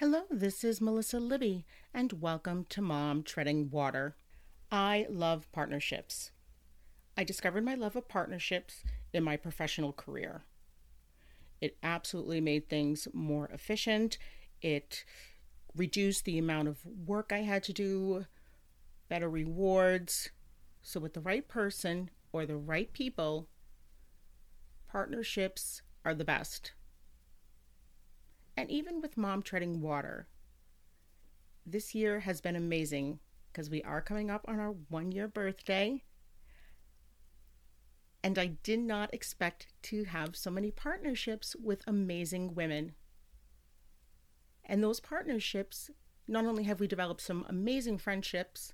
Hello, this is Melissa Libby, and welcome to Mom Treading Water. I love partnerships. I discovered my love of partnerships in my professional career. It absolutely made things more efficient. It reduced the amount of work I had to do, better rewards. So, with the right person or the right people, partnerships are the best. And even with Mom Treading Water, this year has been amazing because we are coming up on our one year birthday. And I did not expect to have so many partnerships with amazing women. And those partnerships, not only have we developed some amazing friendships,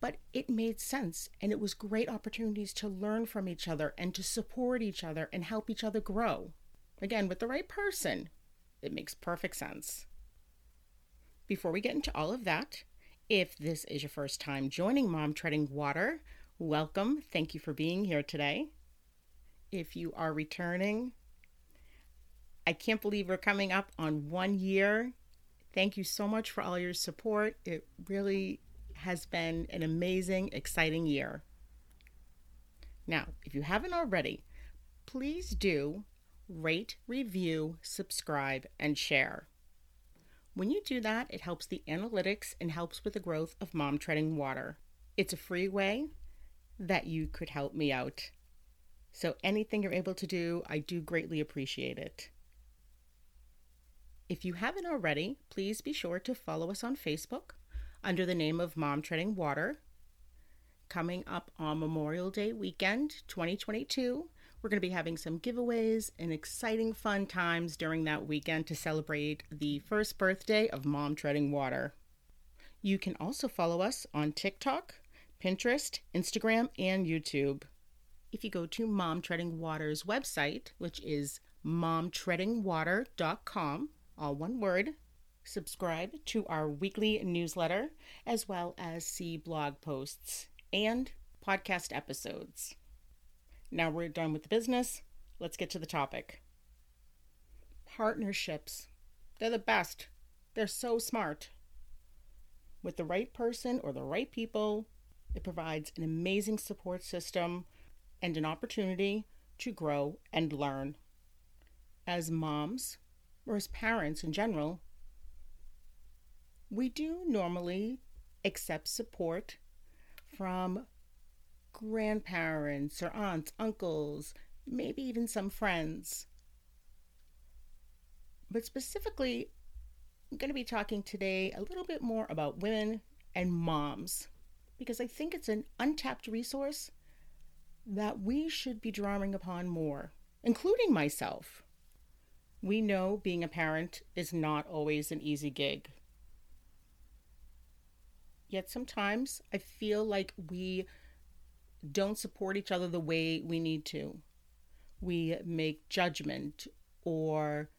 but it made sense and it was great opportunities to learn from each other and to support each other and help each other grow. Again, with the right person, it makes perfect sense. Before we get into all of that, if this is your first time joining Mom Treading Water, welcome. Thank you for being here today. If you are returning, I can't believe we're coming up on one year. Thank you so much for all your support. It really has been an amazing, exciting year. Now, if you haven't already, please do rate, review, subscribe, and share. When you do that, it helps the analytics and helps with the growth of Mom Treading Water. It's a free way that you could help me out. So, anything you're able to do, I do greatly appreciate it. If you haven't already, please be sure to follow us on Facebook under the name of Mom Treading Water. Coming up on Memorial Day weekend 2022, we're going to be having some giveaways and exciting fun times during that weekend to celebrate the first birthday of Mom Treading Water. You can also follow us on TikTok, Pinterest, Instagram, and YouTube. If you go to Mom Treading Water's website, which is momtreadingwater.com, all one word, subscribe to our weekly newsletter, as well as see blog posts and podcast episodes. Now we're done with the business. Let's get to the topic. Partnerships. They're the best. They're so smart. With the right person or the right people, it provides an amazing support system and an opportunity to grow and learn. As moms, or as parents in general, we do normally accept support from grandparents or aunts, uncles, maybe even some friends. But specifically, I'm going to be talking today a little bit more about women and moms because I think it's an untapped resource that we should be drawing upon more, including myself. We know being a parent is not always an easy gig. Yet sometimes I feel like we don't support each other the way we need to. We make judgment, or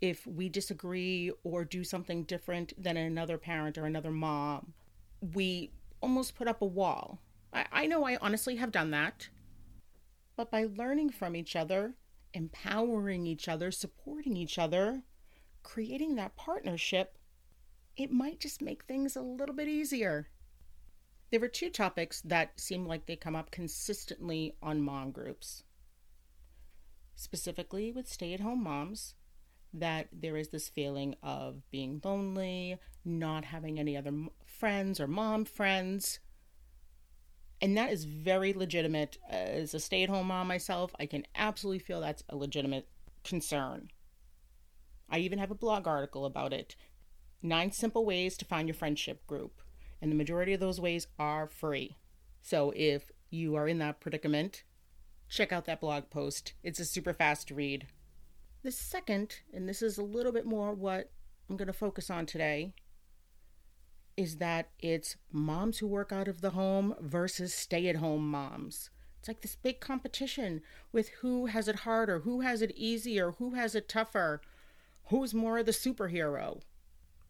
if we disagree or do something different than another parent or another mom, we almost put up a wall. I, I know I honestly have done that. But by learning from each other, empowering each other, supporting each other, creating that partnership, it might just make things a little bit easier. There were two topics that seem like they come up consistently on mom groups. Specifically with stay at home moms, that there is this feeling of being lonely, not having any other friends or mom friends. And that is very legitimate. As a stay at home mom myself, I can absolutely feel that's a legitimate concern. I even have a blog article about it nine simple ways to find your friendship group. And the majority of those ways are free. So if you are in that predicament, check out that blog post. It's a super fast read. The second, and this is a little bit more what I'm going to focus on today, is that it's moms who work out of the home versus stay at home moms. It's like this big competition with who has it harder, who has it easier, who has it tougher, who's more of the superhero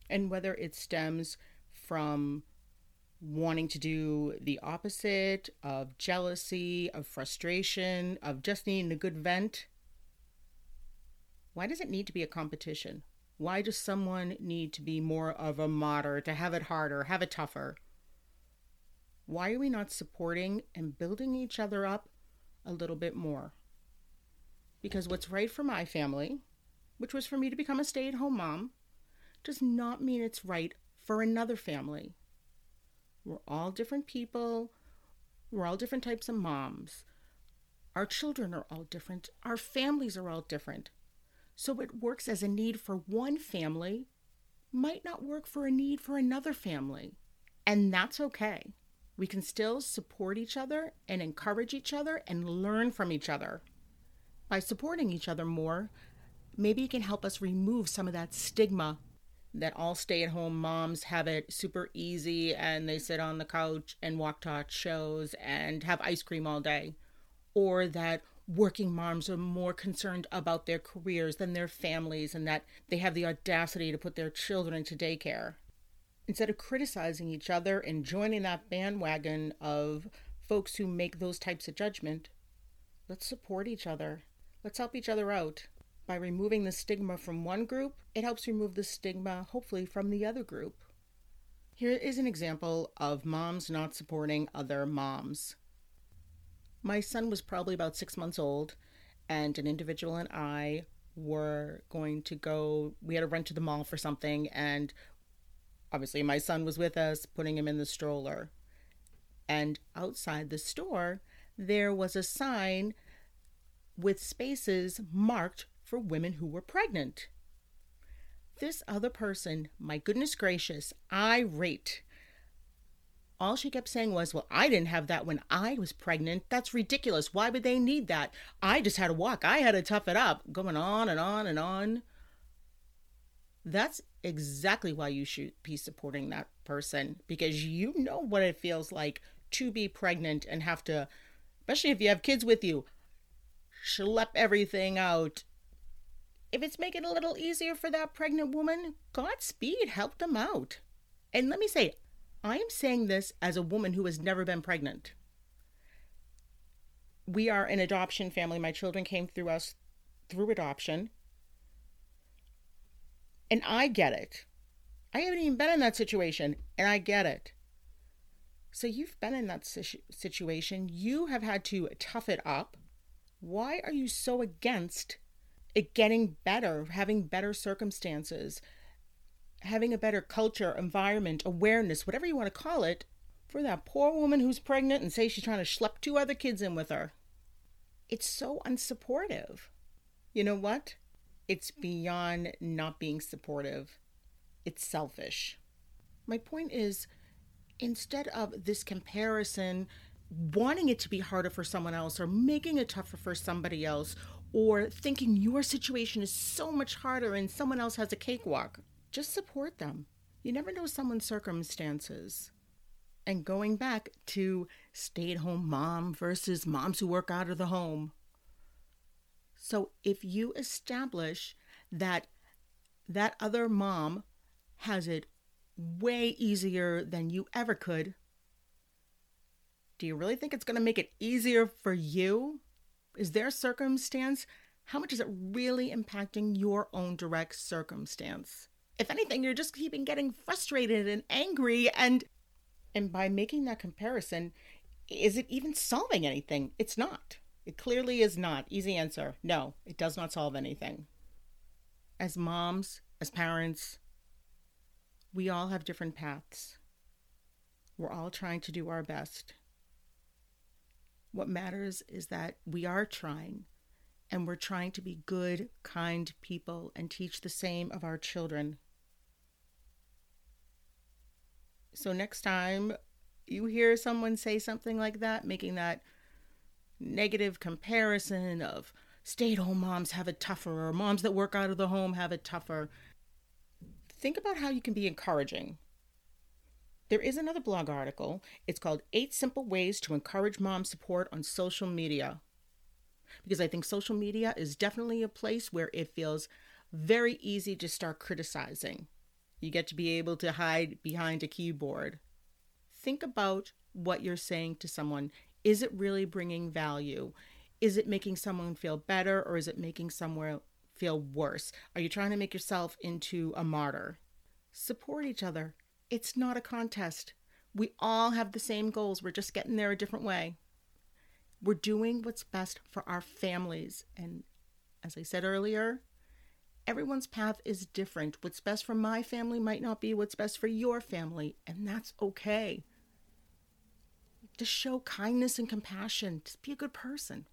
and whether it stems from wanting to do the opposite of jealousy, of frustration, of just needing a good vent. Why does it need to be a competition? Why does someone need to be more of a martyr, to have it harder, have it tougher? Why are we not supporting and building each other up a little bit more? Because what's right for my family, which was for me to become a stay at home mom, does not mean it's right for another family. We're all different people. We're all different types of moms. Our children are all different. Our families are all different. So it works as a need for one family, might not work for a need for another family. And that's okay. We can still support each other and encourage each other and learn from each other. By supporting each other more, maybe it can help us remove some of that stigma that all stay at home moms have it super easy and they sit on the couch and watch hot shows and have ice cream all day. Or that working moms are more concerned about their careers than their families and that they have the audacity to put their children into daycare. Instead of criticizing each other and joining that bandwagon of folks who make those types of judgment, let's support each other. Let's help each other out. By removing the stigma from one group, it helps remove the stigma, hopefully, from the other group. Here is an example of moms not supporting other moms. My son was probably about six months old, and an individual and I were going to go. We had to run to the mall for something, and obviously, my son was with us, putting him in the stroller. And outside the store, there was a sign with spaces marked for women who were pregnant. This other person, my goodness gracious, irate. All she kept saying was, Well, I didn't have that when I was pregnant. That's ridiculous. Why would they need that? I just had to walk. I had to tough it up. Going on and on and on. That's exactly why you should be supporting that person because you know what it feels like to be pregnant and have to, especially if you have kids with you, schlep everything out if it's making it a little easier for that pregnant woman, Godspeed, help them out. And let me say, I am saying this as a woman who has never been pregnant. We are an adoption family. My children came through us through adoption. And I get it. I haven't even been in that situation, and I get it. So you've been in that situation. You have had to tough it up. Why are you so against it getting better, having better circumstances, having a better culture, environment, awareness, whatever you want to call it, for that poor woman who's pregnant and say she's trying to schlep two other kids in with her. It's so unsupportive. You know what? It's beyond not being supportive. It's selfish. My point is, instead of this comparison, wanting it to be harder for someone else or making it tougher for somebody else or thinking your situation is so much harder and someone else has a cakewalk. Just support them. You never know someone's circumstances. And going back to stay at home mom versus moms who work out of the home. So if you establish that that other mom has it way easier than you ever could, do you really think it's going to make it easier for you? Is their circumstance, how much is it really impacting your own direct circumstance? If anything, you're just keeping getting frustrated and angry and and by making that comparison, is it even solving anything? It's not. It clearly is not. Easy answer. No, it does not solve anything. As moms, as parents, we all have different paths. We're all trying to do our best. What matters is that we are trying and we're trying to be good, kind people and teach the same of our children. So, next time you hear someone say something like that, making that negative comparison of stay at home moms have it tougher or moms that work out of the home have it tougher, think about how you can be encouraging there is another blog article. It's called Eight Simple Ways to Encourage Mom Support on Social Media. Because I think social media is definitely a place where it feels very easy to start criticizing. You get to be able to hide behind a keyboard. think about what you're saying to someone. Is it really bringing value? Is it making someone feel better or is it making someone feel worse? Are you trying to make yourself into a martyr? Support each other. It's not a contest. We all have the same goals. We're just getting there a different way. We're doing what's best for our families. And as I said earlier, everyone's path is different. What's best for my family might not be what's best for your family, and that's okay. Just show kindness and compassion. Just be a good person.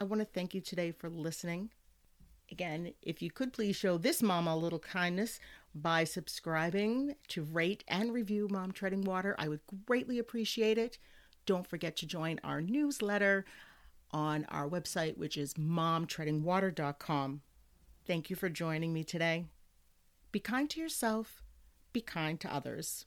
I want to thank you today for listening. Again, if you could please show this mom a little kindness by subscribing to rate and review Mom Treading Water, I would greatly appreciate it. Don't forget to join our newsletter on our website, which is momtreadingwater.com. Thank you for joining me today. Be kind to yourself, be kind to others.